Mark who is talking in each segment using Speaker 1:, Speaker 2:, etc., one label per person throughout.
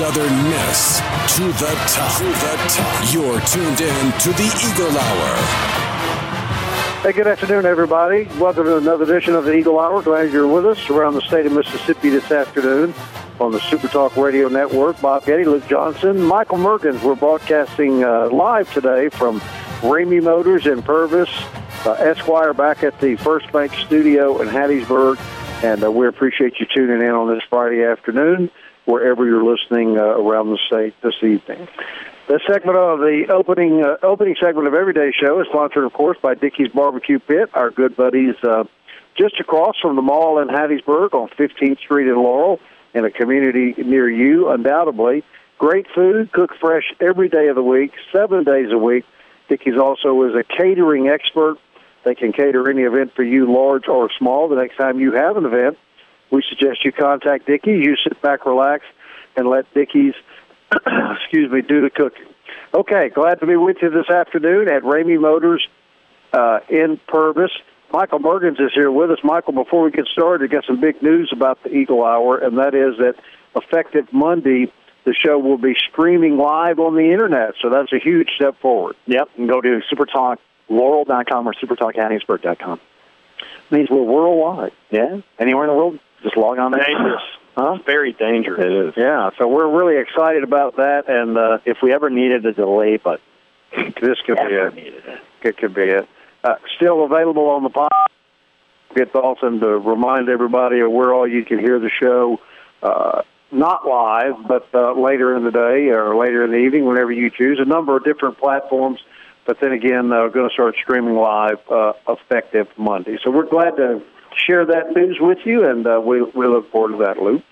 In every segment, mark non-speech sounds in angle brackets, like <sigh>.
Speaker 1: Southern Miss to the top. To the top. You're tuned in to the Eagle Hour.
Speaker 2: Hey, good afternoon, everybody. Welcome to another edition of the Eagle Hour. Glad you're with us around the state of Mississippi this afternoon on the Super Talk Radio Network. Bob Getty, Luke Johnson, Michael Mergens. We're broadcasting uh, live today from Ramey Motors in Purvis. Uh, Esquire back at the First Bank Studio in Hattiesburg, and uh, we appreciate you tuning in on this Friday afternoon, wherever you're listening uh, around the state this evening. This segment of the opening uh, opening segment of Everyday Show is sponsored, of course, by Dickey's Barbecue Pit, our good buddies uh, just across from the mall in Hattiesburg on 15th Street in Laurel, in a community near you, undoubtedly. Great food, cooked fresh every day of the week, seven days a week. Dickey's also is a catering expert. They can cater any event for you, large or small. The next time you have an event, we suggest you contact Dickey. You sit back, relax, and let Dickey's, <clears throat> excuse me, do the cooking. Okay, glad to be with you this afternoon at Ramey Motors uh, in Purvis. Michael Mergens is here with us. Michael, before we get started, I got some big news about the Eagle Hour, and that is that effective Monday, the show will be streaming live on the internet. So that's a huge step forward.
Speaker 3: Yep, and go to supertalklaurel.com or supertalkhattiesburg.com.
Speaker 2: means we're worldwide.
Speaker 3: Yeah, anywhere in the world, just log on there.
Speaker 4: dangerous.
Speaker 2: Huh?
Speaker 4: It's very dangerous.
Speaker 3: It is.
Speaker 2: Yeah, so we're really excited about that, and uh,
Speaker 3: If we ever needed a delay, but <laughs>
Speaker 2: this could be it.
Speaker 3: it.
Speaker 2: It could be it. Uh, still available on the pod. It's awesome to remind everybody of where all you can hear the show. Uh, not live, but uh, later in the day or later in the evening, whenever you choose. A number of different platforms, but then again, uh, going to start streaming live uh, effective Monday. So we're glad to share that news with you, and uh, we we look forward to that, Luke.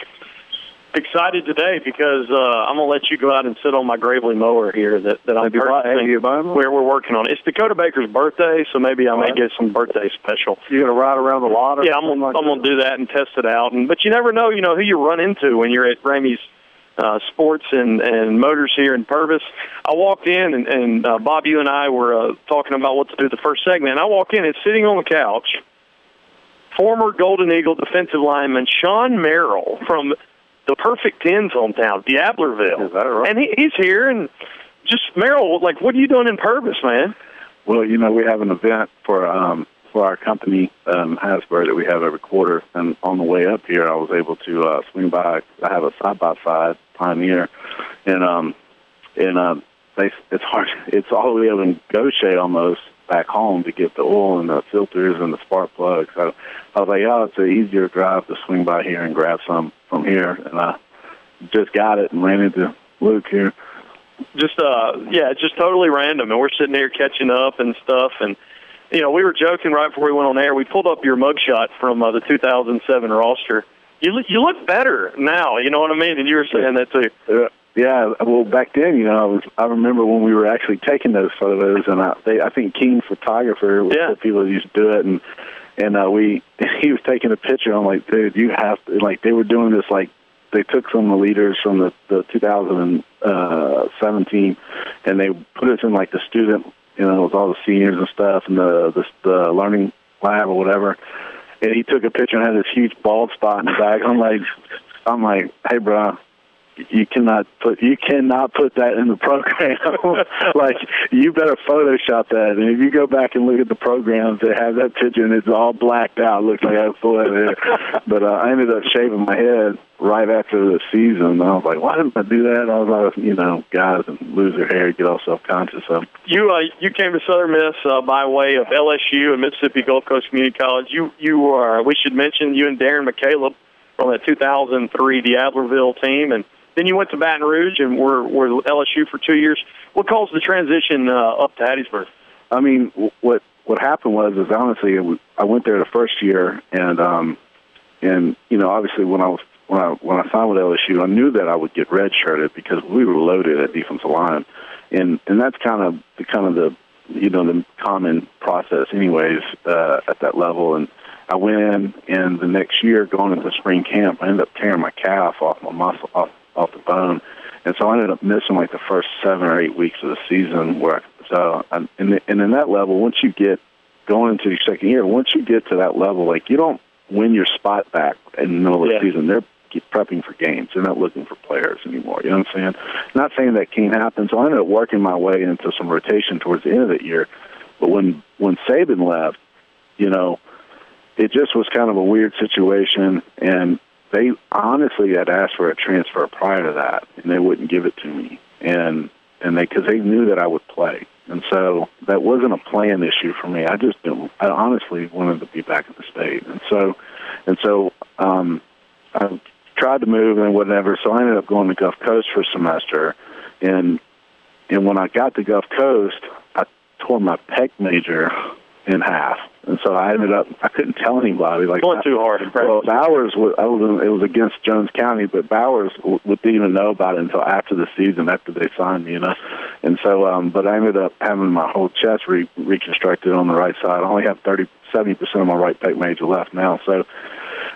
Speaker 4: Excited today because uh, I'm gonna let you go out and sit on my Gravely mower here that, that I'm purchasing where we're working on. It's Dakota Baker's birthday, so maybe I may
Speaker 2: Right.
Speaker 4: get some birthday special.
Speaker 2: You're going to ride around the lot? Or
Speaker 4: Yeah, I'm gonna
Speaker 2: like
Speaker 4: I'm gonna do that and test it out. And but you never know, you know, who you run into when you're at Ramey's uh, Sports and and Motors here in Purvis. I walked in and, and uh, Bob, you and I were uh, talking about what to do the first segment. And I walk in, and sitting on the couch, former Golden Eagle defensive lineman Sean Merrill from the Perfect Tens hometown, D'Iberville.
Speaker 2: Is that right?
Speaker 4: And he, he's here and. Just Merrill, like, what are you doing in Purvis, man?
Speaker 5: Well, you know, we have an event for um, for our company, um, Hasbro, that we have every quarter. And on the way up here, I was able to uh, swing by. I have a side by side Pioneer, and um, and um, they it's hard. <laughs> It's all the way up in Gautier almost back home to get the oil and the filters and the spark plugs. So I was like, oh, it's an easier drive to swing by here and grab some from here. And I just got it and ran into Luke here.
Speaker 4: just uh yeah it's just totally random. And we're sitting here catching up and stuff. And you know we were joking right before we went on air. We pulled up your mugshot from uh, the 2007 roster. You look you look better now. You know what i mean? And you were saying that too.
Speaker 5: Uh, yeah, well, back then, you know, I was. I remember when we were actually taking those photos, and I, they, I think Keen Photographer was
Speaker 4: Yeah.
Speaker 5: the people that used to do it, and and uh, we, <laughs> he was taking a picture. I'm like, dude, you have to. Like, they were doing this. Like, they took some of the leaders from the the 2017, and they put us in like the student, you know, with all the seniors and stuff, and the the, the learning lab or whatever. And he took a picture and had this huge bald spot in the back. I'm like, I'm like, hey, bro, you cannot put you cannot put that in the program. <laughs> like you better Photoshop that. And if you go back and look at the programs that have that picture and it's all blacked out, looks like I have full head of hair. But uh, I ended up shaving my head right after the season. I was like, why didn't I do that? I was like, you know, guys and lose their hair, get all self conscious. So
Speaker 4: you uh you came to southern miss uh, by way of lsu and mississippi gulf coast community college you you are we should mention you and darren mccaleb from that 2003 d'iberville team and then you went to baton rouge and were were lsu for two years. What caused the transition uh, up to hattiesburg?
Speaker 5: I mean, what what happened was is honestly, I went there the first year, and um, and you know, obviously when I was when I when I signed with LSU, I knew that I would get redshirted because we were loaded at defensive line, and and that's kind of the kind of the you know the common process, anyways, uh, at that level. And I went in, and the next year, going into spring camp, I ended up tearing my calf off my muscle off off the bone, and so I ended up missing like the first seven or eight weeks of the season. Where so and and in that level, once you get going into your second year, once you get to that level, like you don't win your spot back in the middle of
Speaker 4: yeah.
Speaker 5: the season. They're prepping for games. They're not looking for players anymore. You know what I'm saying? Not saying that can't happen. So I ended up working my way into some rotation towards the end of the year. But when when Saban left, you know, it just was kind of a weird situation, and they honestly had asked for a transfer prior to that, and they wouldn't give it to me, and and they because they knew that I would play, and so that wasn't a plan issue for me. I just didn't, I honestly wanted to be back in the state, and so and so um, I tried to move and whatever. So I ended up going to Gulf Coast for a semester, and and when I got to Gulf Coast, I tore my pec major in half, and so I ended up I couldn't tell anybody like
Speaker 4: going too hard. In
Speaker 5: well, Bowers was I was it was against Jones County, but Bowers w- didn't even know about it until after the season, after they signed me, you know. And so, um, but I ended up having my whole chest re- reconstructed on the right side. I only have thirty seventy percent of my right pec major left now, so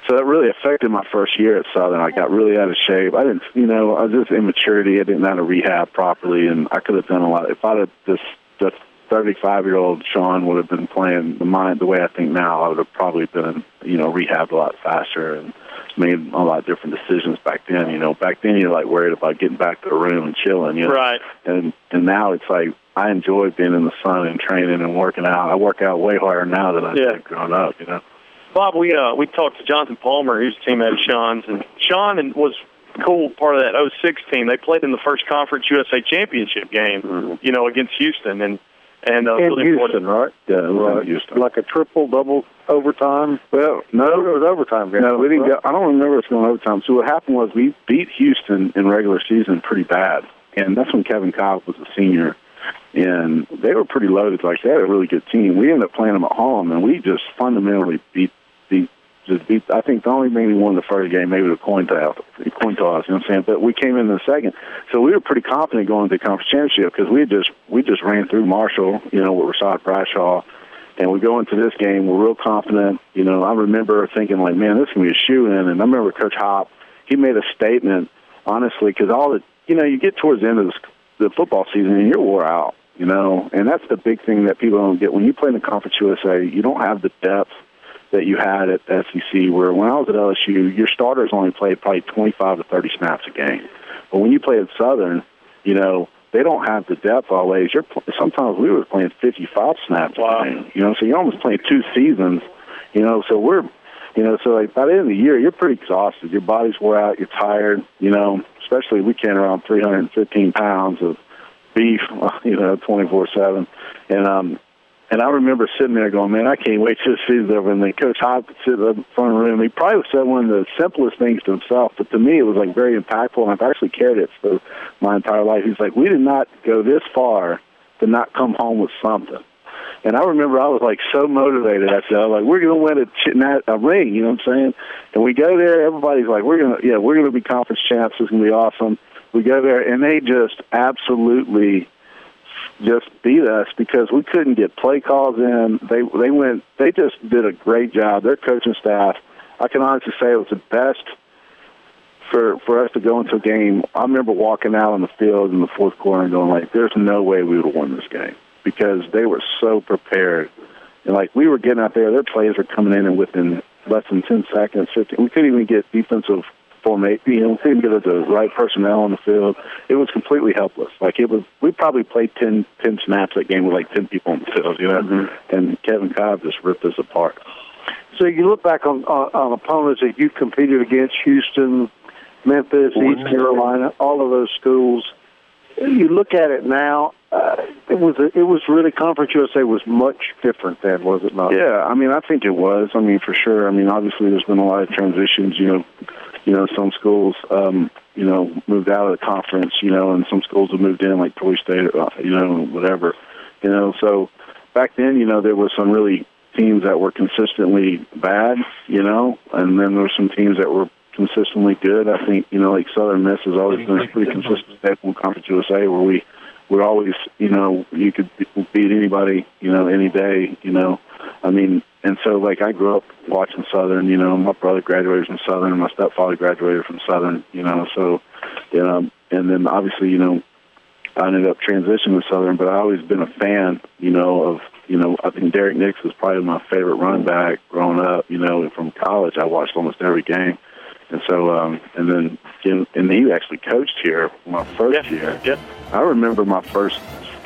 Speaker 5: so that really affected my first year at Southern. I got really out of shape. I didn't, you know, I was just immaturity. I didn't know how to rehab properly, and I could have done a lot. If I'd have just the 35 year old Sean would have been playing the mind the way I think now, I would have probably been, you know, rehabbed a lot faster and made a lot of different decisions back then. You know, back then you're like worried about getting back to the room and chilling. You know?
Speaker 4: Right.
Speaker 5: And and now it's like I enjoy being in the sun and training and working out. I work out way harder now than I
Speaker 4: Yeah.
Speaker 5: did growing up. You know.
Speaker 4: Bob, we uh we talked to Jonathan Palmer, who's a teammate of Sean's, and Sean and was cool part of that 06 team. They played in the first Conference USA Championship game, you know, against Houston, and and uh,
Speaker 2: In
Speaker 4: really
Speaker 2: Houston, right?
Speaker 5: Yeah, it was in
Speaker 2: Right.
Speaker 5: Houston.
Speaker 2: Like a triple, double overtime.
Speaker 5: Well, no, it
Speaker 2: was overtime. game,
Speaker 5: No, we didn't go. I don't remember us going overtime. So what happened was we beat Houston in regular season pretty bad, and that's when Kevin Kolb was a senior, and they were pretty loaded. Like they had a really good team. We ended up playing them at home, and we just fundamentally beat just beat. I think the only we won the first game maybe the coin toss, coin toss. You know what I'm saying? But we came in the second, so we were pretty confident going to the conference championship because we just we just ran through Marshall, you know, with Rashad Bradshaw. And we go into this game, we're real confident. You know, I remember thinking like, man, this is gonna be a shoe in. And I remember Coach Hop, he made a statement, honestly, because all the, you know, you get towards the end of the, the football season and you're wore out, you know, and that's the big thing that people don't get when you play in the Conference USA. You don't have the depth that you had at SEC. Where when I was at LSU, your starters only played probably 25 to 30 snaps a game, but when you play at Southern, you know they don't have the depth always. You're sometimes we were playing 55 snaps
Speaker 4: Wow.
Speaker 5: a game. You know, so you're almost playing two seasons. You know, so we're, you know, so like by the end of the year, you're pretty exhausted. Your body's wore out. You're tired. You know, especially we carry around 315 pounds of beef. <laughs> You know, 24 seven, and um, and I remember sitting there going, man, I can't wait till the season's over. And then Coach would sit up in front of the room. He probably said one of the simplest things to himself, but to me it was like very impactful, and I've actually carried it for my entire life. He's like, we did not go this far to not come home with something. And I remember I was like so motivated. I said, like, we're going to win a, a ring, you know what I'm saying? And we go there, everybody's like, we're going to, yeah, we're going to be conference champs. It's going to be awesome. We go there, and they just absolutely just beat us because we couldn't get play calls in. They they went. They just did a great job. Their coaching staff. I can honestly say it was the best for for us to go into a game. I remember walking out on the field in the fourth quarter and going like, "There's no way we would have won this game because they were so prepared." And like we were getting out there, their plays were coming in and within less than ten seconds, fifteen. We couldn't even get defensive formation. You know, we couldn't get the right personnel on the field. It was completely helpless. Like it was, we probably played 10, 10 snaps that game with like ten people on the field. You know, mm-hmm. and Kevin Kolb just ripped us apart.
Speaker 2: So you look back on, on on opponents that you competed against: Houston, Memphis, East Carolina, all of those schools. You look at it now. Uh, it was a, it was really Conference USA was much different then, was it not?
Speaker 5: Yeah, I mean, I think it was. I mean, for sure. I mean, obviously, there's been a lot of transitions. You know, you know, some schools, um, you know, moved out of the conference. You know, and some schools have moved in, like Troy State, uh, you know, whatever. You know, so back then, you know, there was some really teams that were consistently bad, you know, and then there were some teams that were consistently good. I think you know, like Southern Miss has always been a pretty consistent staple in Conference USA, where we we're always, you know, you could beat anybody, you know, any day, you know. I mean, and so like I grew up watching Southern, you know, my brother graduated from Southern, my stepfather graduated from Southern, you know, so, you um, know, and then obviously, you know, I ended up transitioning to Southern, but I always been a fan, you know, of, you know, I think Derrick Nix was probably my favorite running back growing up, you know, and from college I watched almost every game. And so, um, and then, and he actually coached here my first
Speaker 4: yeah.
Speaker 5: year.
Speaker 4: Yeah.
Speaker 5: I remember my first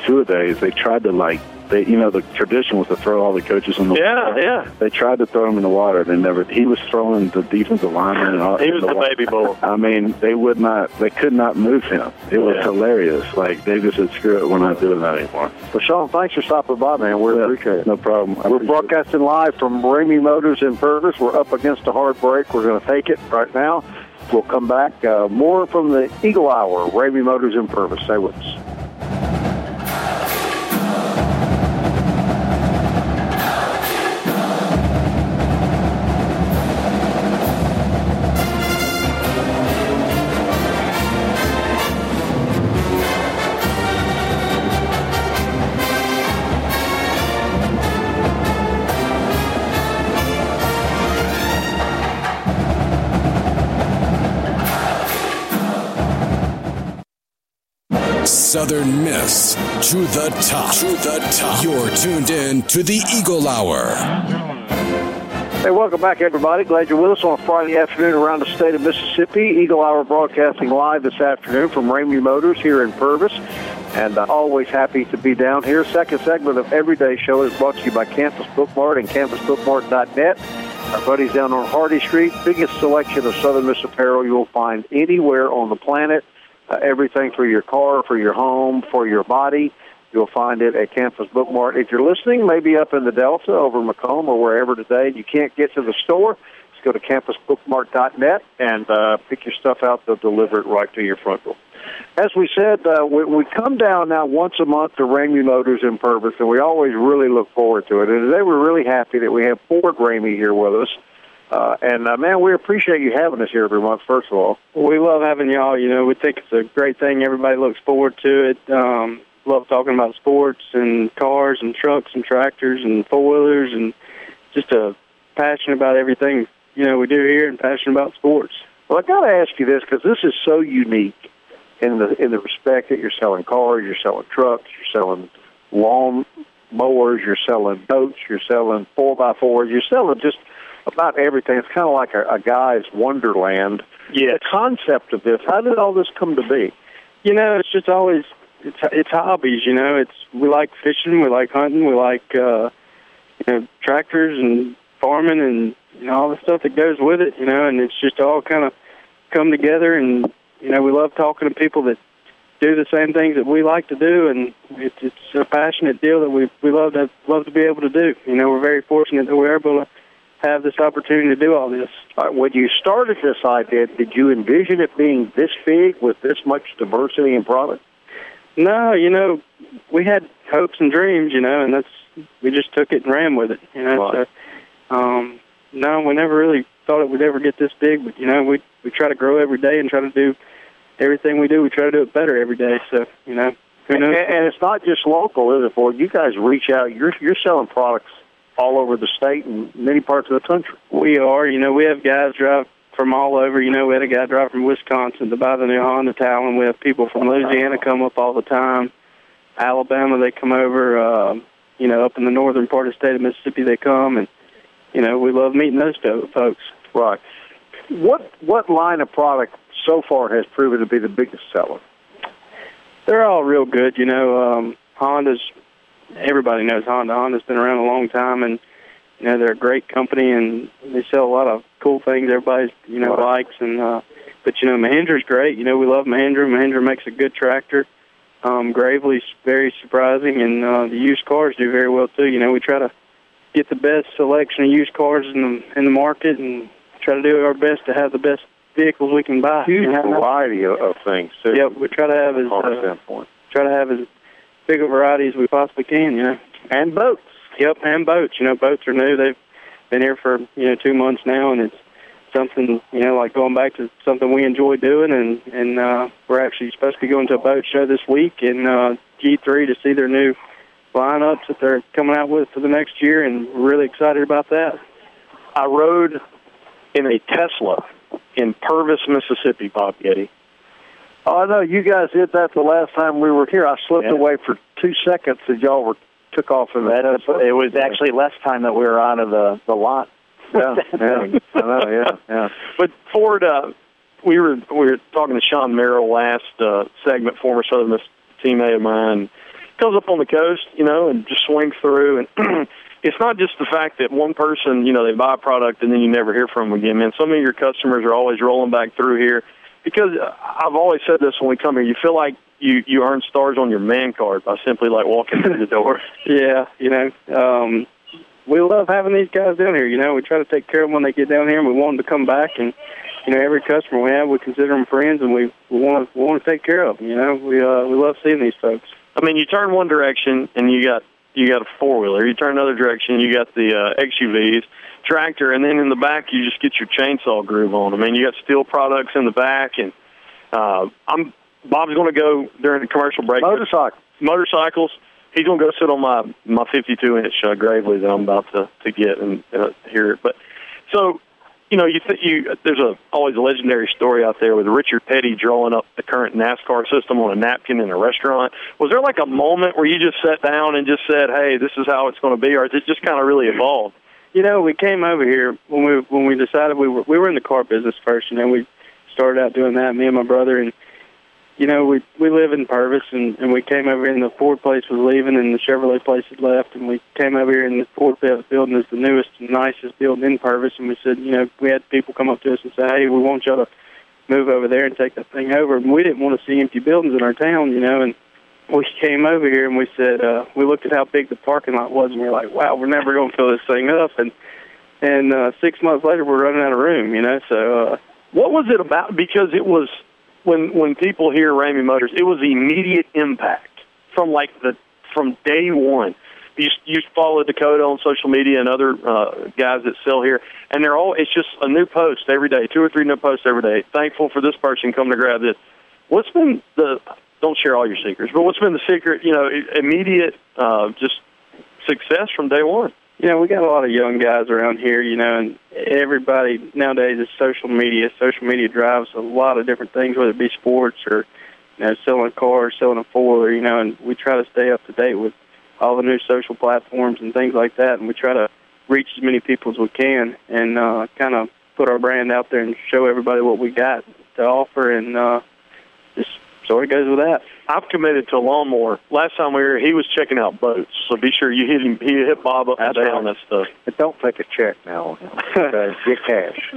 Speaker 5: two days. They tried to like they, you know, the tradition was to throw all the coaches in the
Speaker 4: yeah,
Speaker 5: water.
Speaker 4: Yeah,
Speaker 5: They tried to throw him in the water. They never. He was throwing the defensive lineman and all.
Speaker 4: He was the,
Speaker 5: the
Speaker 4: baby bull.
Speaker 5: I mean, they would not. They could not move him. It was
Speaker 4: Yeah.
Speaker 5: hilarious. Like they just said, "Screw it, we're not doing that anymore."
Speaker 2: Well, Sean, thanks for stopping by, man. We appreciate it.
Speaker 5: No problem. I
Speaker 2: We're
Speaker 5: appreciate it.
Speaker 2: broadcasting live from Ramey Motors in Purvis. We're up against a hard break. We're going to take it right now. We'll come back. Uh, more from the Eagle Hour, Ramey Motors in Purvis. Stay with us.
Speaker 1: Southern Miss to the top. To the top. You're tuned in to the Eagle Hour.
Speaker 2: Hey, welcome back, everybody. Glad you're with us on a Friday afternoon around the state of Mississippi. Eagle Hour broadcasting live this afternoon from Ramey Motors here in Purvis. And uh, always happy to be down here. Second segment of Everyday Show is brought to you by Campus Bookmart and campusbookmart.net. Our buddies down on Hardy Street, biggest selection of Southern Miss apparel you'll find anywhere on the planet. Uh, everything for your car, for your home, for your body. You'll find it at Campus Bookmart. If you're listening, maybe up in the Delta, over McComb, or wherever today, and you can't get to the store, just go to campusbookmart.net and uh, pick your stuff out. They'll deliver it right to your front door. As we said, uh, we, we come down now once a month to Ramey Motors in Purvis, and we always really look forward to it. And today we're really happy that we have Ford Ramey here with us. Uh, and uh, man, we appreciate you having us here every month. First of all,
Speaker 6: We love having y'all. You know, we think it's a great thing. Everybody looks forward to it. Um, love talking about sports and cars and trucks and tractors and four wheelers and just a passion about everything you know we do here and passionate about sports.
Speaker 2: Well, I got to ask you this because this is so unique in the in the respect that you're selling cars, you're selling trucks, you're selling lawn mowers, you're selling boats, you're selling four by fours, you're selling just about everything. It's kind of like a, a guy's wonderland.
Speaker 6: Yes.
Speaker 2: The concept of this, how did all this come to be?
Speaker 6: You know, it's just always it's it's hobbies. You know, it's we like fishing, we like hunting, we like uh, you know tractors and farming and you know all the stuff that goes with it. You know, and it's just all kind of come together. And you know, we love talking to people that do the same things that we like to do, and it's it's a passionate deal that we we love to love to be able to do. You know, we're very fortunate that we're able to have this opportunity to do all this.
Speaker 2: Right, when you started this idea, did you envision it being this big with this much diversity and product?
Speaker 6: No, you know, we had hopes and dreams, you know, and that's we just took it and ran with it, you know.
Speaker 2: Right.
Speaker 6: So, um, no, we never really thought it would ever get this big, but you know, we we try to grow every day and try to do everything we do. We try to do it better every day. So, you know, who
Speaker 2: And,
Speaker 6: knows?
Speaker 2: and it's not just local, is it? For you guys reach out. You're you're selling products all over the state and many parts of the country.
Speaker 6: We are, you know, we have guys drive from all over. You know, we had a guy drive from Wisconsin to buy the new Honda Talon. We have people from Louisiana come up all the time. Alabama, they come over. Um, you know, up in the northern part of the state of Mississippi, they come, and you know, we love meeting those folks.
Speaker 2: Right. What what line of product so far has proven to be the biggest seller?
Speaker 6: They're all real good. You know, um, Honda's. Everybody knows Honda. Honda's been around a long time, and you know they're a great company, and they sell a lot of cool things. Everybody's you know
Speaker 2: Right.
Speaker 6: likes, and uh, but you know Mahindra's great. You know we love Mahindra. Mahindra makes a good tractor. Um, Gravely's very surprising, and uh, the used cars do very well too. You know we try to get the best selection of used cars in the in the market, and try to do our best to have the best vehicles we can buy.
Speaker 2: Huge variety of, of things. Too,
Speaker 6: Yeah, we try to have as
Speaker 2: from a car
Speaker 6: uh,
Speaker 2: standpoint.
Speaker 6: try to have as big a variety as we possibly can. You know.
Speaker 2: And boats.
Speaker 6: Yep, and boats. You know, boats are new. They've been here for you know two months now, and it's something you know like going back to something we enjoy doing. And and uh, we're actually supposed to be going to a boat show this week in uh, G3 to see their new lineups that they're coming out with for the next year, and we're really excited about that.
Speaker 4: I rode in a Tesla in Purvis, Mississippi, Bob Getty.
Speaker 2: Oh, I know you guys did that the last time we were here. I slipped
Speaker 4: Yeah.
Speaker 2: away for two seconds as y'all were took off in
Speaker 3: That is, it was actually less time that we were out of the the lot. <laughs>
Speaker 2: yeah, <laughs> yeah, I know, yeah, yeah.
Speaker 4: But Ford, uh, we were we were talking to Sean Merrill last uh, segment, former Southern Miss teammate of mine. Comes up on the coast, you know, and just swings through. And <clears throat> it's not just the fact that one person, you know, they buy a product and then you never hear from them again. Man, some of your customers are always rolling back through here because I've always said this when we come here. You feel like you you earn stars on your man card by simply like walking through the door. <laughs>
Speaker 6: Yeah, you know, um, we love having these guys down here. You know, we try to take care of them when they get down here, and we want them to come back. And you know, every customer we have, we consider them friends, and we we want to we want to take care of them. You know, we uh, we love seeing these folks.
Speaker 4: I mean, you turn one direction and you got you got a four wheeler. You turn another direction, you got the uh, XUVs, tractor, and then in the back you just get your chainsaw groove on. I mean, you got steel products in the back, and uh, I'm Bob's going to go during the commercial break.
Speaker 2: Motorcycle.
Speaker 4: Motorcycles. He's going to go sit on my my 52 inch uh, Gravely that I'm about to to get and uh, hear. But so you know, you th- you there's a always a legendary story out there with Richard Petty drawing up the current NASCAR system on a napkin in a restaurant. Was there like a moment where you just sat down and just said, "Hey, this is how it's going to be," or is it just kind of really evolved?
Speaker 6: You know, we came over here when we when we decided we were we were in the car business first, and then we started out doing that. Me and my brother, and you know, we we live in Purvis, and and we came over here, and the Ford place was leaving, and the Chevrolet place had left, and we came over here, and the Ford building is the newest and nicest building in Purvis, and we said, you know, we had people come up to us and say, hey, we want y'all to move over there and take that thing over, and we didn't want to see empty buildings in our town, you know, and we came over here and we said uh we looked at how big the parking lot was and we were like wow we're never going to fill this thing up and and uh six months later we're running out of room you know so uh
Speaker 4: What was it about? Because it was when when people hear Ramey Motors, it was immediate impact from like the from day one. You you follow Dakota on social media and other uh, guys that sell here, and they're all. It's just a new post every day, two or three new posts every day. Thankful for this person coming to grab this. What's been the? Don't share all your secrets, but what's been the secret? You know, immediate uh, just success from day one.
Speaker 6: you know, we got a lot of young guys around here, you know, and everybody nowadays is social media. Social media drives a lot of different things, whether it be sports or, you know, selling cars, selling a four you know, and we try to stay up to date with all the new social platforms and things like that, and we try to reach as many people as we can and uh, kind of put our brand out there and show everybody what we got to offer, and uh, sort of goes with that.
Speaker 4: I've committed to a lawnmower. Last time we were here, he was checking out boats, so be sure you hit him. He hit Bob up
Speaker 2: That's
Speaker 4: today
Speaker 2: right.
Speaker 4: on that stuff.
Speaker 2: And don't take a check now. Get cash.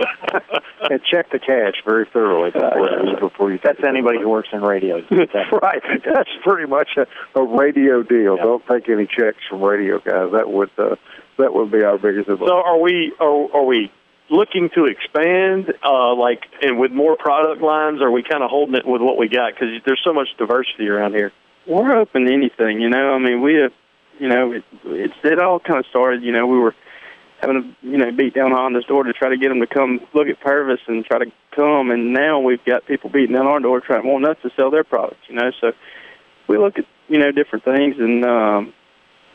Speaker 2: <laughs> and check the cash very thoroughly before, before you.
Speaker 3: That's anybody who works in radio. <laughs>
Speaker 2: right. That's pretty much a, a radio deal. Don't take any checks from radio guys. That would uh, that would be our biggest advice.
Speaker 4: So are we are, are we looking to expand uh, like and with more product lines? Are we kind of holding it with what we got because there's so much diversity around here?
Speaker 6: we're open to anything, you know. I mean, we have, you know, it, it's it all kind of started. You know, we were having to, you know, beat down Honda's door to try to get them to come look at Purvis and try to come, and now we've got people beating down our door trying wanting us to sell their products, you know. So we look at you know different things, and um,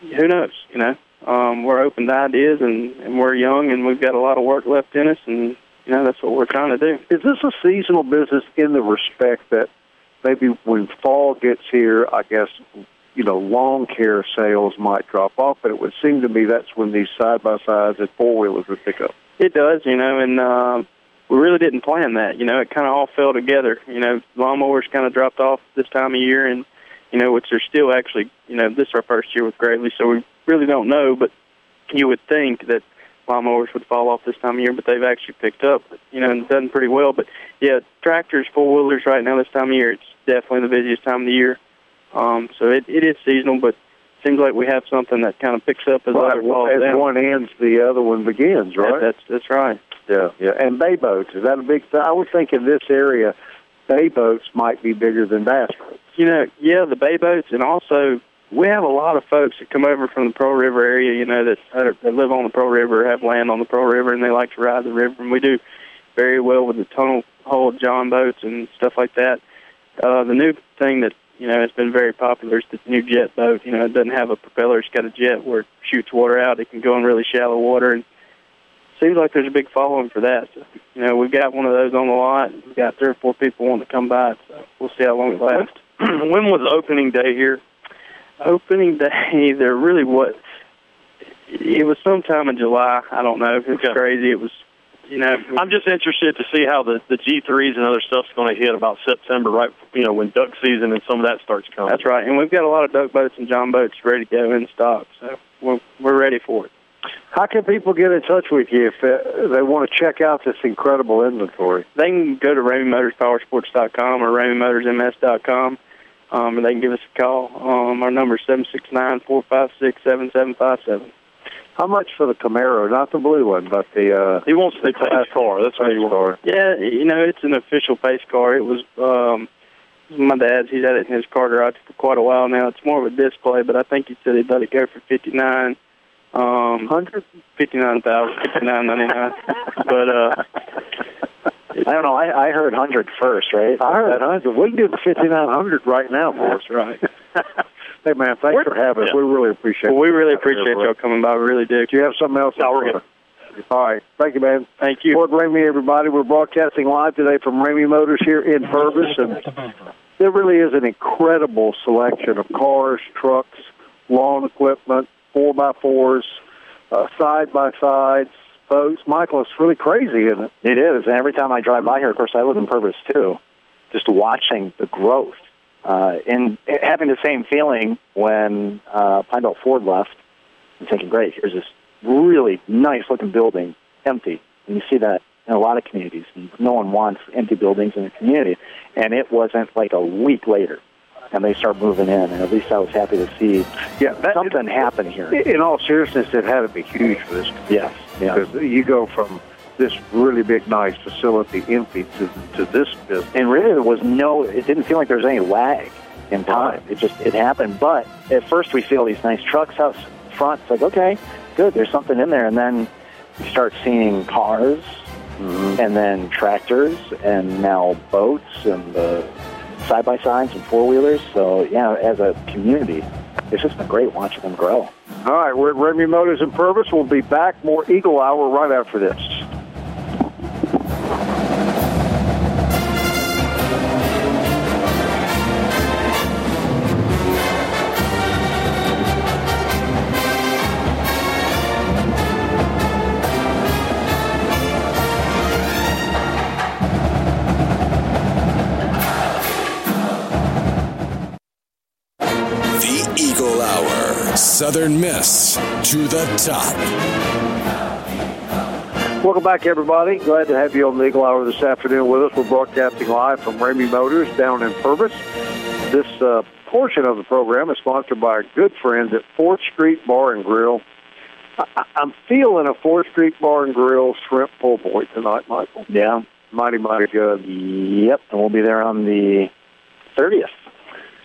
Speaker 6: who knows, you know. Um, we're open to ideas, and, and we're young, and we've got a lot of work left in us, and you know that's what we're trying to do.
Speaker 2: is this a seasonal business in the respect that maybe when fall gets here, I guess you know lawn care sales might drop off, but it would seem to me that's when these side by sides and four wheelers would pick up.
Speaker 6: It does, you know, and um, we really didn't plan that. You know, it kind of all fell together. You know, lawnmowers kind of dropped off this time of year, and you know, which are still actually, you know, this is our first year with Gravely, so we really don't know. But you would think that lawnmowers would fall off this time of year, but they've actually picked up, you know, and done pretty well. But yeah, tractors, four wheelers right now this time of year, it's definitely the busiest time of the year. Um, so it, it is seasonal, but seems like we have something that kind of picks up as other falls
Speaker 2: as
Speaker 6: down.
Speaker 2: one ends, the other one begins, right?
Speaker 6: That, that's that's right.
Speaker 2: Yeah, yeah. And bay boats is that a big thing? I would think in this area, bay boats might be bigger than bass boats.
Speaker 6: You know, yeah, the bay boats, and also we have a lot of folks that come over from the Pearl River area, you know, that, that live on the Pearl River, have land on the Pearl River, and they like to ride the river. And we do very well with the tunnel hull John boats and stuff like that. Uh, the new thing that you know has been very popular is the new jet boat. You know, it doesn't have a propeller; it's got a jet where it shoots water out. It can go in really shallow water, and seems like there's a big following for that. So, you know, we've got one of those on the lot. We've got three or four people wanting to come by so we'll see how long it lasts. <clears throat>
Speaker 4: when was opening day here?
Speaker 6: Opening day, <laughs> there really was. It was sometime in July. I don't know. It's
Speaker 4: Okay.
Speaker 6: crazy. It was, you know.
Speaker 4: I'm just interested to see how the the G3s and other stuff's going to hit about September, right? You know, when duck season and some of that starts coming.
Speaker 6: That's right, and we've got a lot of duck boats and john boats ready to go in stock, so we're we're ready for it.
Speaker 2: How can people get in touch with you if uh, they want to check out this incredible inventory?
Speaker 6: They can go to RameyMotorsPowersports.com or RameyMotorsMS.com, um, and they can give us a call. Um, our number is seven six nine four five six seven seven five seven.
Speaker 2: How much for the Camaro? Not the blue one, but the uh,
Speaker 4: He wants the pace car. That's what he wants.
Speaker 2: car.
Speaker 6: Yeah, you know it's an official pace car. It was um, my dad's. He's had it in his car garage for quite a while now. It's more of a display, but I think he said he'd let it go for fifty nine. Um,
Speaker 2: Hundred.
Speaker 6: fifty nine thousand, fifty nine ninety nine. <laughs> But uh,
Speaker 3: I don't know. I, I heard hundred first, right?
Speaker 2: I heard hundred. We can do the fifty nine hundred right now for us.
Speaker 6: right. <laughs>
Speaker 2: Hey man, thanks for having us.
Speaker 4: Yeah.
Speaker 2: We really appreciate.
Speaker 6: Well, we really appreciate y'all coming by. We really do.
Speaker 2: Do you have something else?
Speaker 4: No, we're good.
Speaker 2: All right. Thank you, man.
Speaker 6: Thank you.
Speaker 2: Ford Ramey, everybody. We're broadcasting live today from Ramey Motors here in Purvis, and there really is an incredible selection of cars, trucks, lawn equipment, four by fours, uh, side by sides, boats. Michael, it's really crazy, isn't it?
Speaker 3: It is, and every time I drive by here, of course, I live in Purvis too. Just watching the growth, uh, and having the same feeling when uh, Pine Belt Ford left, and thinking, "Great, here's this really nice-looking building, empty." And you see that in a lot of communities. No one wants empty buildings in a community, and it wasn't like a week later, and they start moving in. And at least I was happy to see
Speaker 2: Yeah, that,
Speaker 3: something happen here.
Speaker 2: In all seriousness, it had to be huge for this
Speaker 3: Yes,
Speaker 2: because you go from this really big, nice facility empty to to this business.
Speaker 3: and really there was no it didn't feel like there was any lag in time it just it happened but at first we see all these nice trucks out front it's like okay good there's something in there and then you start seeing cars and then tractors and now boats and uh, side by sides and four wheelers so yeah as a community it's just been great watching them grow
Speaker 2: All right, we're at Ramey Motors in Purvis. We'll be back. More Eagle Hour right after this.
Speaker 1: Southern Miss to the top.
Speaker 2: Welcome back, everybody. Glad to have you on the Eagle Hour this afternoon with us. We're broadcasting live from Ramey Motors down in Purvis. This uh, portion of the program is sponsored by our good friends at Fourth Street Bar and Grill. I- I- I'm feeling a Fourth Street Bar and Grill shrimp pull point tonight, Michael.
Speaker 3: yeah
Speaker 2: Mighty, mighty good.
Speaker 3: yep and we'll be there on the 30th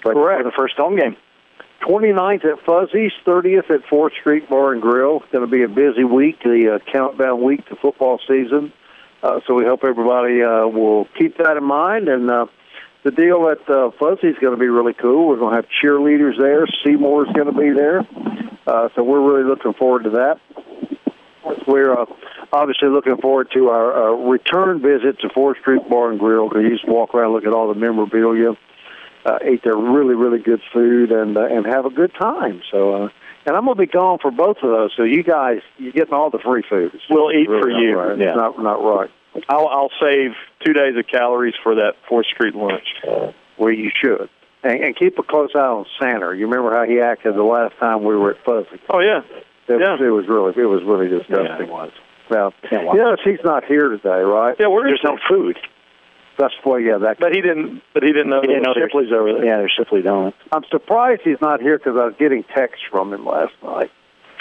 Speaker 3: right
Speaker 2: Correct.
Speaker 3: for the first home game
Speaker 2: 29th at Fuzzy's, 30th at Fourth Street Bar and Grill. It's going to be a busy week, the uh, countdown week to football season. Uh, so we hope everybody uh, will keep that in mind. And uh, the deal at uh, Fuzzy's going to be really cool. We're going to have cheerleaders there. Seymour's going to be there. Uh, so we're really looking forward to that. We're uh, obviously looking forward to our uh, return visit to Fourth Street Bar and Grill you just walk around and look at all the memorabilia uh, ate their really really good food and uh, and have a good time. So uh, and I'm gonna be gone for both of those. So you guys you're getting all the free food. It's
Speaker 4: We'll eat
Speaker 2: really
Speaker 4: for you.
Speaker 2: Right.
Speaker 3: Yeah.
Speaker 2: It's not not right.
Speaker 4: I'll, I'll save two days of calories for that Fourth Street lunch.
Speaker 2: Where you should. And, and keep a close eye on Santa. You remember how he acted the last time we were at Fuzzy?
Speaker 4: Oh yeah,
Speaker 2: It,
Speaker 4: Yeah.
Speaker 2: was, it was really it was really disgusting.
Speaker 3: it was
Speaker 2: Well, yes, he's not here today, right?
Speaker 4: yeah. Where is
Speaker 3: there's no food
Speaker 2: That's why, yeah. That
Speaker 4: But he didn't. But he didn't know.
Speaker 3: He didn't know
Speaker 4: there
Speaker 3: there
Speaker 4: was Shipley's over there.
Speaker 3: yeah there's Shipley donuts
Speaker 2: I'm surprised he's not here because I was getting texts from him last night.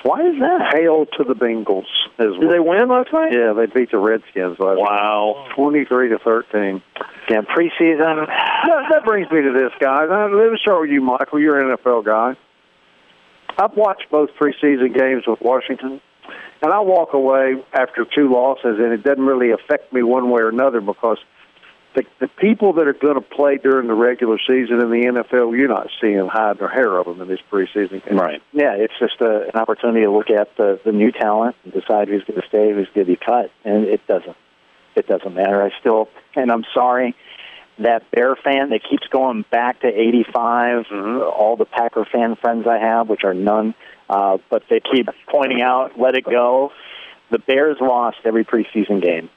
Speaker 3: why is that
Speaker 2: Hail to the Bengals! Is
Speaker 4: Did they win last night?
Speaker 2: Yeah, they beat the Redskins last
Speaker 4: Wow.
Speaker 2: twenty-three to thirteen.
Speaker 3: yeah preseason
Speaker 2: That, that brings me to this, guys. Uh, Let me start with you, Michael. You're an NFL guy. I've watched both preseason games with Washington, and I walk away after two losses, and it doesn't really affect me one way or another because the, the people that are going to play during the regular season in the NFL, you're not seeing hide or hair of them in this preseason game.
Speaker 3: Right. Yeah, it's just a, an opportunity to look at the, the new talent and decide who's going to stay, who's going to be cut, and it doesn't. It doesn't matter. I still, and I'm sorry, that Bear fan that keeps going back to '85.
Speaker 2: Mm-hmm.
Speaker 3: All the Packer fan friends I have, which are none, uh, but they keep pointing out, "Let it go." The Bears lost every preseason game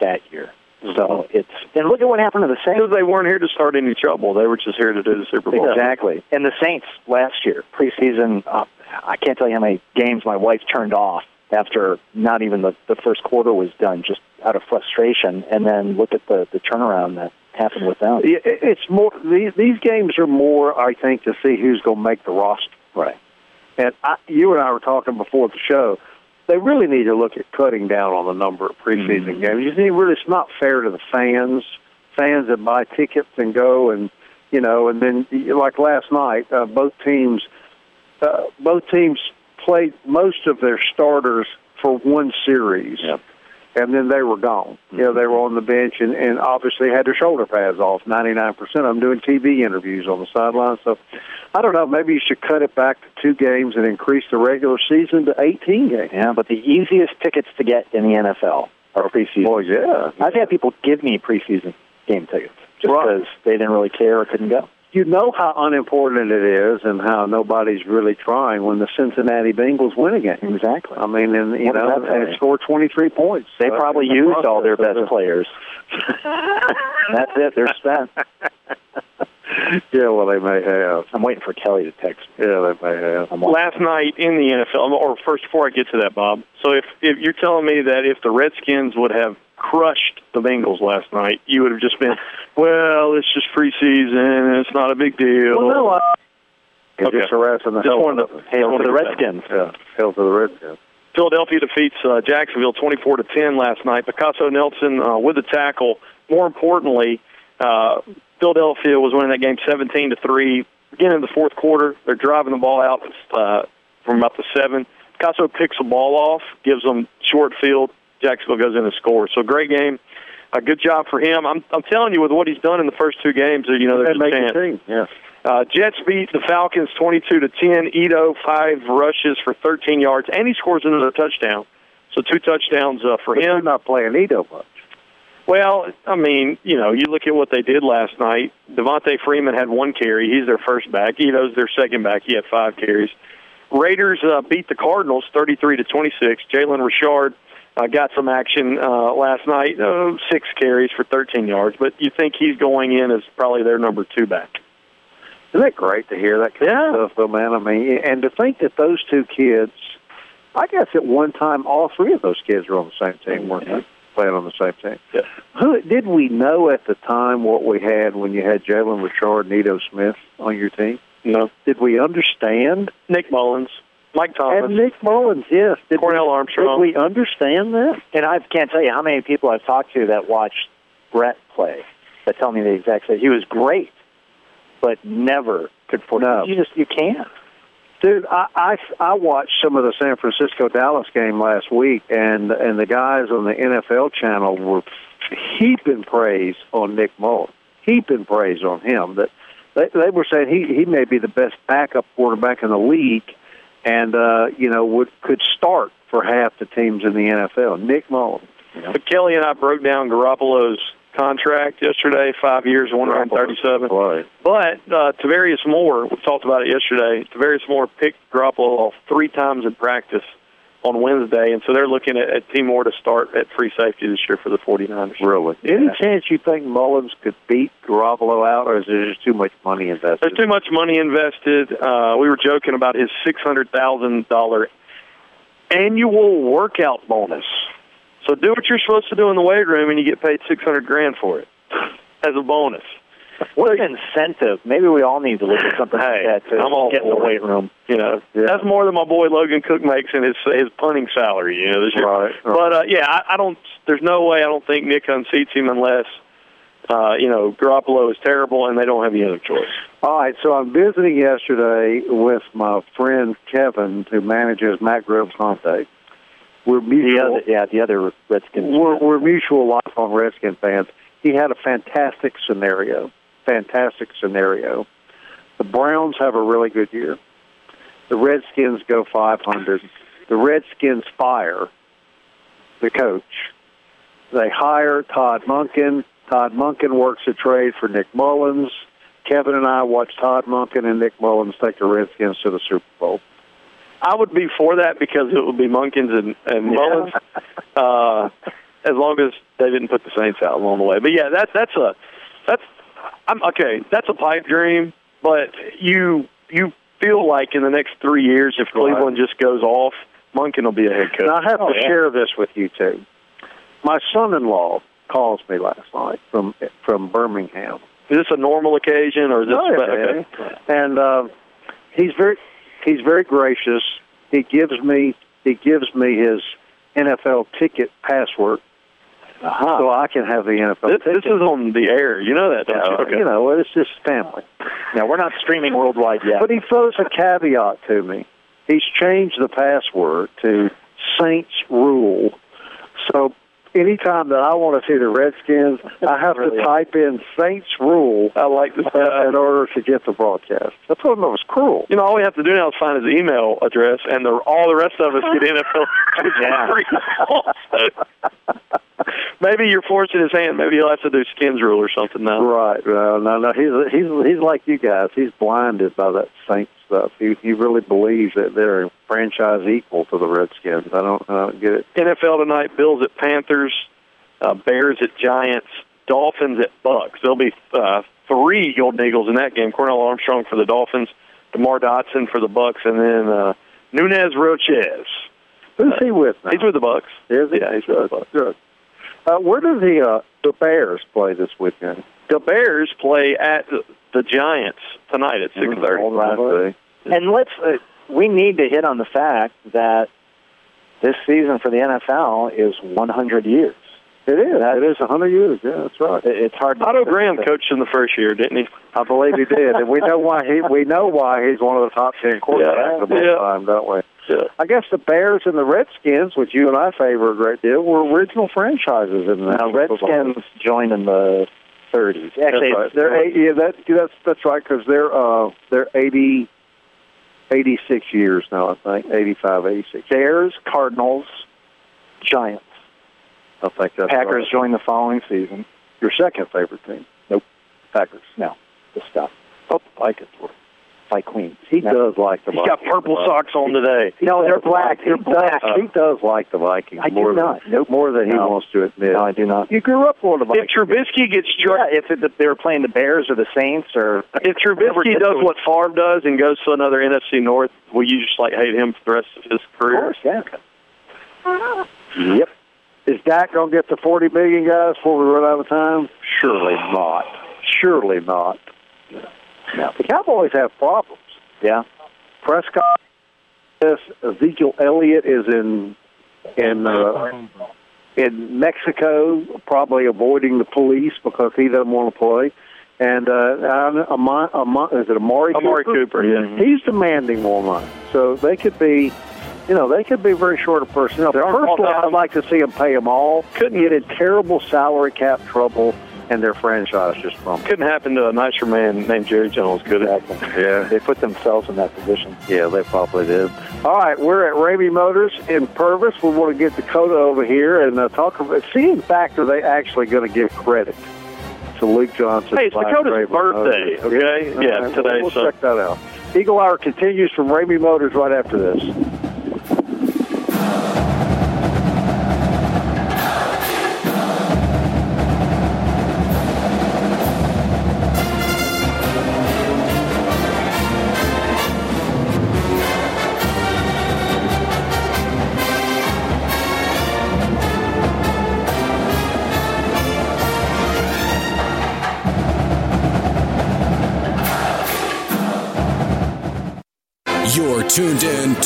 Speaker 3: that year. So it's and look at what happened to the Saints.
Speaker 4: They weren't here to start any trouble. They were just here to do the Super Bowl.
Speaker 3: Exactly. And the Saints last year, preseason, uh, I can't tell you how many games my wife turned off after not even the, the first quarter was done, just out of frustration. And then look at the, the turnaround that happened with them.
Speaker 2: It- It's more these these games are more, I think, to see who's going to make the roster.
Speaker 3: Right.
Speaker 2: And I, you and I were talking before the show. They really need to look at cutting down on the number of preseason games. You see, really, it's not fair to the fans. Fans that buy tickets and go, and you know, and then like last night, uh, both teams, uh, both teams played most of their starters for one series.
Speaker 3: Yep.
Speaker 2: And then they were gone. You know, they were on the bench and, and obviously had their shoulder pads off. 99% of them doing TV interviews on the sideline. So I don't know. Maybe you should cut it back to two games and increase the regular season to 18 games.
Speaker 3: Yeah, but the easiest tickets to get in the NFL are preseason.
Speaker 2: Boy, yeah.
Speaker 3: I've had people give me preseason game tickets just
Speaker 2: Right.
Speaker 3: because they didn't really care or couldn't go.
Speaker 2: You know how unimportant it is and how nobody's really trying when the Cincinnati Bengals win a game.
Speaker 3: Exactly.
Speaker 2: I mean, and you
Speaker 3: What
Speaker 2: know,
Speaker 3: that tell
Speaker 2: and score 23 points.
Speaker 3: They
Speaker 2: Uh,
Speaker 3: probably
Speaker 2: the
Speaker 3: used all their
Speaker 2: process.
Speaker 3: best players. <laughs> That's it. They're spent. <laughs>
Speaker 2: Yeah, well, they may have.
Speaker 3: I'm waiting for Kelly to text me.
Speaker 2: Yeah, they may have.
Speaker 4: Last night in the NFL, or first before I get to that, Bob. So if if you're telling me that if the Redskins would have crushed the Bengals last night, you would have just been, well, it's just preseason, it's not a big deal.
Speaker 2: Well, no, I, You're
Speaker 4: Okay.
Speaker 2: just harassing the
Speaker 4: Just
Speaker 2: hell
Speaker 4: wanted to-
Speaker 2: of them.
Speaker 3: Hail
Speaker 4: wanted
Speaker 3: to the
Speaker 4: to-
Speaker 3: Redskins.
Speaker 2: Yeah, hell to the Redskins.
Speaker 4: Philadelphia defeats uh, Jacksonville 24 to 10 last night. Picasso Nelson uh, with the tackle. More importantly, uh, Philadelphia was winning that game 17 to three. Beginning of the fourth quarter, they're driving the ball out uh, from about the seven. Picasso picks the ball off, gives them short field. Jacksonville goes in and scores. So great game. A good job for him. I'm I'm telling you, with what he's done in the first two games, you know, there's a chance.
Speaker 2: team. Yeah.
Speaker 4: Uh, Jets beat the Falcons 22 to 10. Ito five rushes for 13 yards, and he scores another touchdown. So two touchdowns uh, for
Speaker 2: They're
Speaker 4: him.
Speaker 2: not playing Ito much.
Speaker 4: Well, I mean, you know, you look at what they did last night. Devonta Freeman had one carry. He's their first back. Ito's their second back. He had five carries. Raiders uh, beat the Cardinals 33 to 26. Jalen Richard uh, got some action uh, last night. Uh, six carries for 13 yards, but you think he's going in as probably their number two back.
Speaker 2: Isn't that great to hear that kind
Speaker 4: Yeah.
Speaker 2: of stuff, though, man? I mean, and to think that those two kids, I guess at one time all three of those kids were on the same team, weren't they? Playing on the same team.
Speaker 4: Yeah.
Speaker 2: Who did we know at the time what we had when you had Jalen Richard and Ito Smith on your team?
Speaker 4: No,
Speaker 2: Did we understand?
Speaker 4: Nick Mullens, Mike Thomas.
Speaker 2: And Nick Mullens, yes. Did
Speaker 4: Cornell
Speaker 2: we,
Speaker 4: Armstrong.
Speaker 2: Did we understand that?
Speaker 3: And I can't tell you how many people I've talked to that watched Brett play that tell me the exact same. He was great, but never could foresee.
Speaker 2: No.
Speaker 3: You just you can't.
Speaker 2: Dude, I, I I watched some of the San Francisco Dallas game last week, and and the guys on the NFL channel were heaping praise on Nick Mullens, heaping praise on him. That they, they were saying he he may be the best backup quarterback in the league, and uh, you know would could start for half the teams in the NFL. Nick Mullens.
Speaker 4: But Kelly and I broke down Garoppolo's contract yesterday, five years, one hundred thirty-seven.
Speaker 2: Right.
Speaker 4: But uh, Tarvarius Moore, we talked about it yesterday. Tarvarius Moore picked Garoppolo off three times in practice on Wednesday, and so they're looking at, at T. Moore to start at free safety this year for the 49ers.
Speaker 2: Really? Any chance you think Mullens could beat Garoppolo out, or is there just too much money invested?
Speaker 4: There's too much money invested. Uh, we were joking about his six hundred thousand dollar annual workout bonus. So do what you're supposed to do in the weight room, and you get paid six hundred grand for it as a bonus.
Speaker 3: What an incentive! Maybe we all need to look at something
Speaker 4: Hey,
Speaker 3: like that to
Speaker 4: I'm all
Speaker 3: get in the weight room.
Speaker 4: You know,
Speaker 2: Yeah.
Speaker 4: that's more than my boy Logan Cooke makes in his his punting salary. You know, this year.
Speaker 2: Right, right.
Speaker 4: But uh, yeah, I, I don't. There's no way I don't think Nick unseats him unless uh, you know, Garoppolo is terrible, and they don't have any other choice.
Speaker 2: All right, so I'm visiting yesterday with my friend Kevin, who manages Matt Groves Conte. We're mutual.
Speaker 3: The other, yeah, the other Redskins.
Speaker 2: We're, we're mutual lifelong Redskin fans. He had a fantastic scenario. Fantastic scenario. The Browns have a really good year. The Redskins go 500. The Redskins fire the coach. They hire Todd Monken. Todd Monken works a trade for Nick Mullens. Kevin and I watched Todd Monken and Nick Mullens take the Redskins to the Super Bowl.
Speaker 4: I would be for that because it would be Munkins and, and Mullens, uh, as long as they didn't put the Saints out along the way. But yeah, that that's a that's I'm okay. That's a pipe dream, but you you feel like in the next three years, if Cleveland just goes off, Monken will be a head coach.
Speaker 2: Now, I have
Speaker 4: Oh,
Speaker 2: to
Speaker 4: yeah.
Speaker 2: share this with you too. My son-in-law calls me last night from from Birmingham.
Speaker 4: Is this a normal occasion or is this
Speaker 2: yeah,
Speaker 4: okay?
Speaker 2: and uh, he's very he's very gracious. He gives me he gives me his NFL ticket password,
Speaker 3: Uh-huh.
Speaker 2: so I can have the NFL
Speaker 4: This, this is on the air. You know that, don't you? Okay.
Speaker 2: You know, it's just family.
Speaker 3: Now we're not streaming worldwide yet.
Speaker 2: But he throws a caveat to me. He's changed the password to Saints Rule. So anytime that I want to see the Redskins, I have to type in Saints Rule
Speaker 4: I like this.
Speaker 2: in order to get the broadcast. I told him it was cruel.
Speaker 4: You know, all we have to do now is find his email address, and the, all the rest of us get NFL. <laughs>
Speaker 3: Yeah. <laughs> <laughs>
Speaker 4: Maybe you're forcing his hand. Maybe he'll have to do skins rule or something now.
Speaker 2: Right. No, no, no. He's he's he's like you guys. He's blinded by that Saints stuff. He he really believes that they're a franchise equal to the Redskins. I don't I don't get it.
Speaker 4: NFL tonight: Bills at Panthers, uh, Bears at Giants, Dolphins at Bucks. There'll be uh, three Golden Eagles in that game. Cornell Armstrong for the Dolphins, Demar Dotson for the Bucks, and then uh, Nunez Rochez.
Speaker 2: Who's he with now?
Speaker 4: He's with the Bucks.
Speaker 2: Is he?
Speaker 4: Yeah, he's with the Bucks.
Speaker 2: Good. Uh, where do the uh, the Bears play this weekend?
Speaker 4: The Bears play at the, the Giants tonight at six thirty.
Speaker 3: And let's uh, we need to hit on the fact that this season for the NFL is 100 years.
Speaker 2: It is. It is a hundred years. Yeah, that's right.
Speaker 3: It- It's hard. To
Speaker 4: Otto Graham coached in the first year, didn't he?
Speaker 2: I believe he did, and we know why he. We know why he's one of the top ten quarterbacks of all
Speaker 4: Yeah.
Speaker 2: time, don't we?
Speaker 4: Yeah.
Speaker 2: I guess the Bears and the Redskins, which you and I favor a great deal, were original franchises in the
Speaker 3: Now, Redskins joined in the 30s. Actually,
Speaker 2: That's right. They're eight, yeah, that, that's that's right because they're uh they're 80, 86 years now. I think 85, 86.
Speaker 3: Bears, Cardinals, Giants.
Speaker 2: I think that's
Speaker 3: Packers
Speaker 2: right.
Speaker 3: joined the following season.
Speaker 2: Your second favorite team.
Speaker 3: Nope.
Speaker 2: Packers.
Speaker 3: No, the stuff. Oh, I Vikings were by Queens.
Speaker 2: He
Speaker 3: No.
Speaker 2: does like the.
Speaker 4: He's got
Speaker 2: Vikings.
Speaker 4: purple socks on today.
Speaker 3: No, they're black. They're
Speaker 2: He
Speaker 3: black.
Speaker 2: does, he does like the Vikings
Speaker 3: I do
Speaker 2: more
Speaker 3: not.
Speaker 2: than
Speaker 3: Nope.
Speaker 2: more than he
Speaker 3: No.
Speaker 2: wants to admit.
Speaker 3: No, I do not.
Speaker 2: You grew up on the
Speaker 4: If
Speaker 2: Vikings.
Speaker 4: Trubisky gets struck,
Speaker 3: Yeah, if it, they were playing the Bears or the Saints or
Speaker 4: if Trubisky does what Favre does and goes to another NFC North, will you just like hate him for the rest of his career?
Speaker 3: Of
Speaker 4: career?
Speaker 3: course, yeah.
Speaker 2: Yep. Is Dak gonna get the forty million guys before we run out of time? Surely not. Surely not.
Speaker 3: No.
Speaker 2: The Cowboys have problems.
Speaker 3: Yeah.
Speaker 2: Prescott, yes, Ezekiel Elliott is in in uh, in Mexico, probably avoiding the police because he doesn't want to play. And uh, Amari, Amari, is it Amari?
Speaker 4: Amari Cooper, yeah.
Speaker 2: He's demanding more money, so they could be, you know, they could be very short of personnel.
Speaker 4: They're
Speaker 2: First of all. I'd like to see them pay them all. Couldn't get in terrible salary cap trouble, and their franchise just crumbled.
Speaker 4: Couldn't happen to a nicer man named Jerry Jones, could it?
Speaker 2: Yeah.
Speaker 3: They put themselves in that position.
Speaker 2: Yeah, they probably did. All right, we're at Ramey Motors in Purvis. We want to get Dakota over here and uh, talk about. See, in fact, are they actually going to give credit to Luke Johnson?
Speaker 4: Hey, it's Dakota's birthday,
Speaker 2: Motors?
Speaker 4: okay? Yeah,
Speaker 2: right,
Speaker 4: today,
Speaker 2: We'll
Speaker 4: so-
Speaker 2: check that out. Eagle Hour continues from Ramey Motors right after this.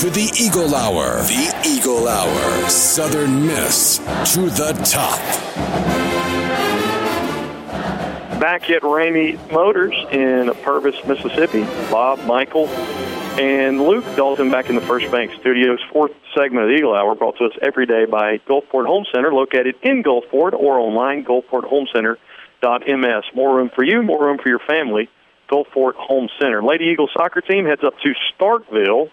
Speaker 1: To the Eagle Hour. The Eagle Hour. Southern Miss to the top.
Speaker 4: back at Ramey Motors in Purvis, Mississippi. Bob, Michael, and Luke Dalton back in the First Bank Studios. Fourth segment of the Eagle Hour brought to us every day by Gulfport Home Center, located in Gulfport or online, gulfporthomecenter.ms. More room for you, more room for your family. Gulfport Home Center. Lady Eagle soccer team heads up to Starkville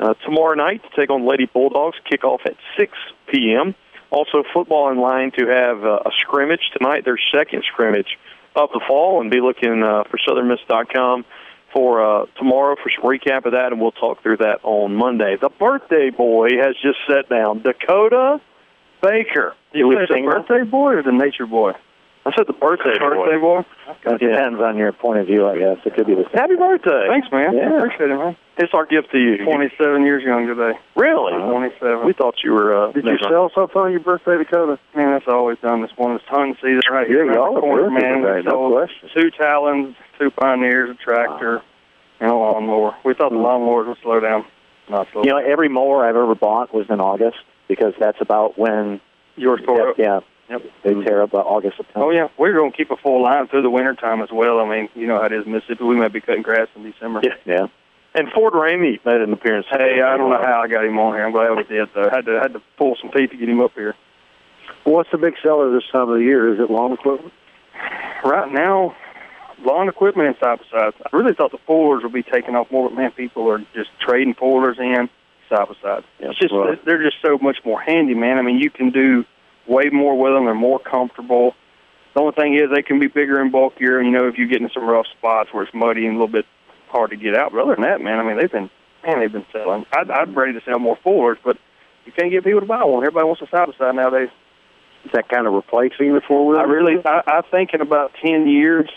Speaker 4: uh, tomorrow night to take on Lady Bulldogs. Kickoff at 6 p.m. Also, football in line to have uh, a scrimmage tonight, their second scrimmage of the fall, and be looking uh, for SouthernMiss.com for uh, tomorrow for some recap of that, and we'll talk through that on Monday. The birthday boy has just sat down. Dakota Baker.
Speaker 7: You
Speaker 4: lead
Speaker 7: said the birthday boy or the nature boy?
Speaker 4: I said the birthday,
Speaker 7: birthday
Speaker 4: boy.
Speaker 7: boy.
Speaker 3: It depends on your point of view, I guess. It could be the same.
Speaker 4: Happy birthday!
Speaker 7: Thanks, man.
Speaker 3: Yeah.
Speaker 7: Appreciate it, man.
Speaker 4: It's our gift to you.
Speaker 7: 27 years young today.
Speaker 4: Really?
Speaker 7: 27.
Speaker 4: We thought you were. Uh,
Speaker 2: Did you
Speaker 4: never-
Speaker 2: sell something on your birthday, Dakota?
Speaker 7: Man, that's always done this one. It's hunting season right here.
Speaker 3: Here you
Speaker 7: around
Speaker 3: go.
Speaker 7: corner, man.
Speaker 3: today, no question.
Speaker 7: Two Talons, two Pioneers, a tractor, and a lawnmower. We thought the lawnmowers would slow down. Not slow
Speaker 3: You know, every mower I've ever bought was in August because that's about when
Speaker 7: Yours tore up.
Speaker 3: yeah,
Speaker 7: Yep.
Speaker 3: they tear up uh, August, September.
Speaker 7: Oh yeah, we're going to keep a full line through the winter time as well. I mean, you know how it is in Mississippi. We might be cutting grass in December.
Speaker 4: Yeah.
Speaker 3: Yeah.
Speaker 4: And Ford Ramey made an appearance.
Speaker 7: Hey, I don't know how I got him on here. I'm glad we did though. Had to had to pull some teeth to get him up here.
Speaker 2: What's the big seller this time of the year? Is it lawn equipment?
Speaker 7: Right now, lawn equipment and side by sides. I really thought the foilers would be taking off more, but man, people are just trading foilers in side by side. It's just
Speaker 2: Right.
Speaker 7: they're just so much more handy, man. I mean, you can do way more with them. They're more comfortable. The only thing is they can be bigger and bulkier. You know, if you get in some rough spots where it's muddy and a little bit hard to get out. But other than that, man, I mean, they've been man, they've been selling. I'd, I'm ready to sell more foilers, but you can't get people to buy one. Everybody wants a side by side nowadays.
Speaker 2: Is that kind of replacing the four wheel?
Speaker 7: I really, I, I think in about ten years,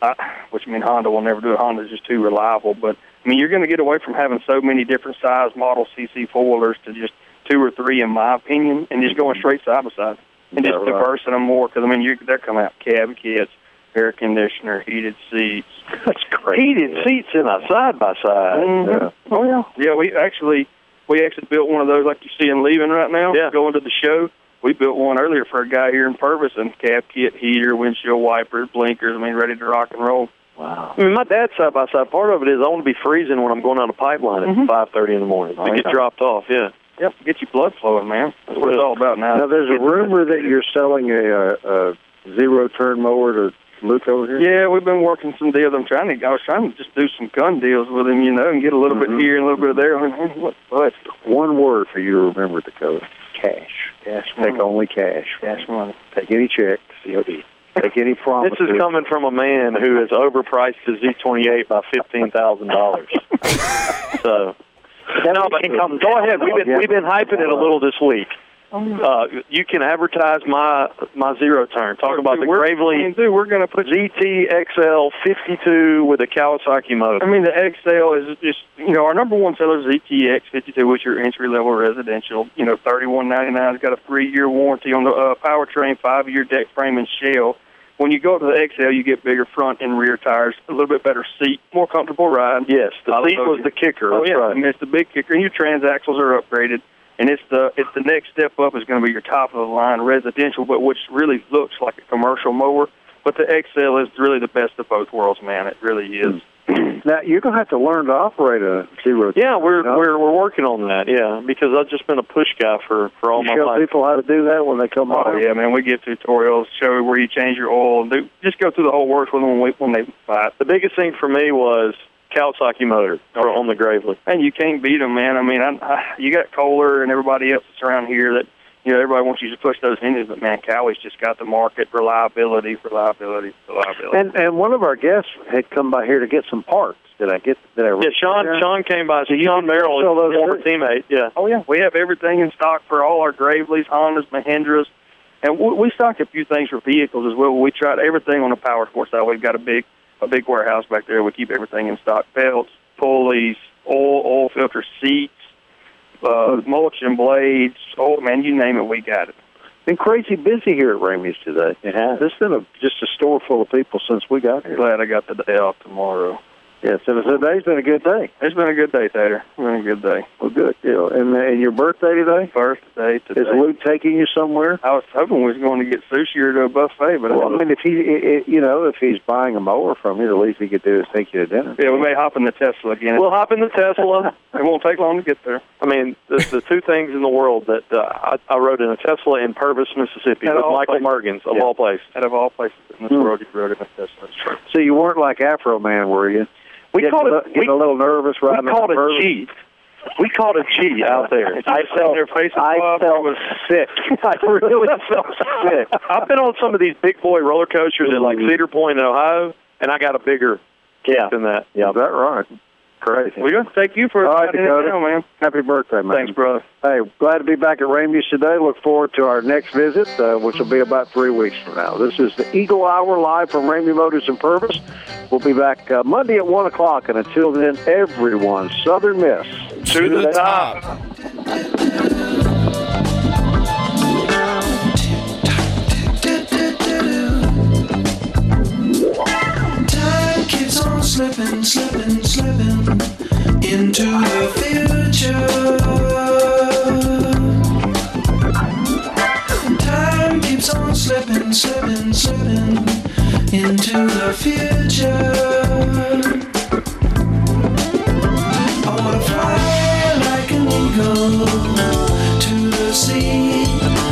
Speaker 7: I, which I mean Honda will never do it. Honda's just too reliable. But I mean, you're going to get away from having so many different size model CC four-wheelers to just two or three, in my opinion, and just going straight side by side and just
Speaker 2: Yeah, right.
Speaker 7: diversing them more. Because I mean, you, they're coming out cab kits, air conditioner, heated seats. <laughs>
Speaker 4: That's great. Heated seats in a side by side.
Speaker 7: Mhm. Oh yeah, yeah. We actually, we actually built one of those like you see in Leaving right now.
Speaker 4: Yeah.
Speaker 7: Going to the show. We built one earlier for a guy here in Purvis, and cab kit, heater, windshield wipers, blinkers. I mean, ready to rock and roll.
Speaker 3: Wow.
Speaker 4: I mean, my dad's side by side. Part of it is I want to be freezing when I'm going down a pipeline at
Speaker 7: Mhm.
Speaker 4: five thirty in the morning
Speaker 3: Oh,
Speaker 4: to get
Speaker 3: yeah.
Speaker 4: dropped off. Yeah.
Speaker 7: Yep, get your blood flowing, man. That's what it's all about now.
Speaker 2: Now, there's a rumor that you're selling a, a, a zero turn mower to Luke over here.
Speaker 7: Yeah, we've been working some deals. I'm trying to. I was trying to just do some gun deals with him, you know, and get a little
Speaker 2: Mhm.
Speaker 7: bit here and a little bit there. I mean, what? What?
Speaker 2: One word for you to remember, Dakota. Cash.
Speaker 7: Cash
Speaker 2: Take
Speaker 7: money.
Speaker 2: only cash.
Speaker 7: Cash money.
Speaker 2: Take any checks. COD. Take any promises. <laughs>
Speaker 4: This is coming from a man who has overpriced his Z28 by fifteen thousand dollars. <laughs> so no, but go ahead. We've been we've been hyping it a little this week. Uh, you can advertise my my zero turn. Talk about the Gravely
Speaker 7: Dude, we're gonna put
Speaker 4: ZT XL 52 with a Kawasaki motor.
Speaker 7: I mean, the XL is just, you know, our number one seller is ZTX 52, which is your entry level residential. You know, thirty one ninety nine. It's got a three year warranty on the uh, powertrain, five year deck frame and shell. When you go to the XL, you get bigger front and rear tires, a little bit better seat, more comfortable ride.
Speaker 4: Yes, the
Speaker 7: I
Speaker 4: seat was
Speaker 7: you.
Speaker 4: the kicker.
Speaker 7: Oh
Speaker 4: That's
Speaker 7: yeah,
Speaker 4: right.
Speaker 7: I mean, it's the big kicker, and your transaxles are upgraded. And it's the it's the next step up is going to be your top of the line residential, but which really looks like a commercial mower. But the XL is really the best of both worlds, man. It really is. Hmm. <clears throat>
Speaker 2: Now you're gonna have to learn to operate a zero.
Speaker 4: Yeah, we're
Speaker 2: No?
Speaker 4: we're we're working on that. Yeah, because I've just been a push guy for for all
Speaker 2: You
Speaker 4: my
Speaker 2: show
Speaker 4: life.
Speaker 2: people how to do that when they come
Speaker 7: Oh
Speaker 2: on.
Speaker 7: yeah, man. We give tutorials, show where you change your oil, and do, just go through the whole works with them when, we, when they buy it.
Speaker 4: The biggest thing for me was Kawasaki motor for, on the Gravely.
Speaker 7: And you can't beat them, man. I mean, I, I, you got Kohler and everybody else that's around here that you know everybody wants you to push those engines, but man, Kawi's just got the market reliability, reliability, reliability.
Speaker 2: And and one of our guests had come by here to get some parts. Did I get? Did I?
Speaker 4: Yeah, Sean Sean came by. So Sean Merrill,
Speaker 2: sell those
Speaker 4: former teammate. Yeah.
Speaker 7: Oh yeah, we have everything in stock for all our Gravelys, Hondas, Mahindras, and we, we stock a few things for vehicles as well. We tried everything on the power sports side. We've got a big a big warehouse back there. We keep everything in stock: belts, pulleys, oil, oil filter seats, uh, mulching blades. Oh man, you name it, we got it.
Speaker 2: Been crazy busy here at Ramey's today.
Speaker 3: It has.
Speaker 2: Has been a, just a store full of people since we got here.
Speaker 7: Glad I got the day off tomorrow.
Speaker 2: Yeah, so today's been a good day.
Speaker 6: It's been a good day, Tater. It's been a good day.
Speaker 2: Well, good. Yeah. And, uh, and your birthday today?
Speaker 6: Birthday today.
Speaker 2: Is Luke taking you somewhere?
Speaker 6: I was hoping we was going to get sushi or to a buffet, but
Speaker 2: Well, I mean, if he, i i you know, if he's buying a mower from you, the least he could do is take you to dinner.
Speaker 6: yeah, we may hop in the Tesla again.
Speaker 4: We'll hop in the Tesla. <laughs>
Speaker 6: it won't take long to get there.
Speaker 4: I mean, the, the two things in the world that uh, I, I rode in a Tesla in Purvis, Mississippi,
Speaker 6: At
Speaker 4: with Michael
Speaker 6: places.
Speaker 4: Mergens of
Speaker 6: Yeah.
Speaker 4: all places.
Speaker 6: Out of all places in this
Speaker 2: Hmm.
Speaker 6: world, you rode in a Tesla.
Speaker 2: So you weren't like Afroman, were you?
Speaker 4: We
Speaker 2: Getting
Speaker 4: called
Speaker 2: a,
Speaker 4: it.
Speaker 2: getting
Speaker 4: We,
Speaker 2: a little nervous
Speaker 4: we
Speaker 2: riding
Speaker 4: called it G. We called it G out there.
Speaker 2: I felt,
Speaker 6: their faces
Speaker 2: I felt
Speaker 6: was-
Speaker 2: sick. <laughs> I really <laughs> felt sick.
Speaker 4: I've been on some of these big boy roller coasters at like mm-hmm. Cedar Point in Ohio, and I got a bigger
Speaker 2: Yeah.
Speaker 4: than that.
Speaker 2: Yeah, is that right? Crazy.
Speaker 6: We're going to you for a
Speaker 2: All right,
Speaker 6: ride in
Speaker 2: Dakota.
Speaker 6: town, man.
Speaker 2: Happy birthday, man.
Speaker 6: Thanks, brother.
Speaker 2: Hey, glad to be back at Ramey today. Look forward to our next visit, uh, which will be about three weeks from now. This is the Eagle Hour live from Ramey Motors and Purvis. We'll be back uh, Monday at 1 o'clock, and until then, everyone, Southern Miss.
Speaker 4: To the top.
Speaker 8: Time slipping, slipping, slipping into the future. Time keeps on slipping, slipping, slipping into the future. I wanna fly like an eagle to the sea.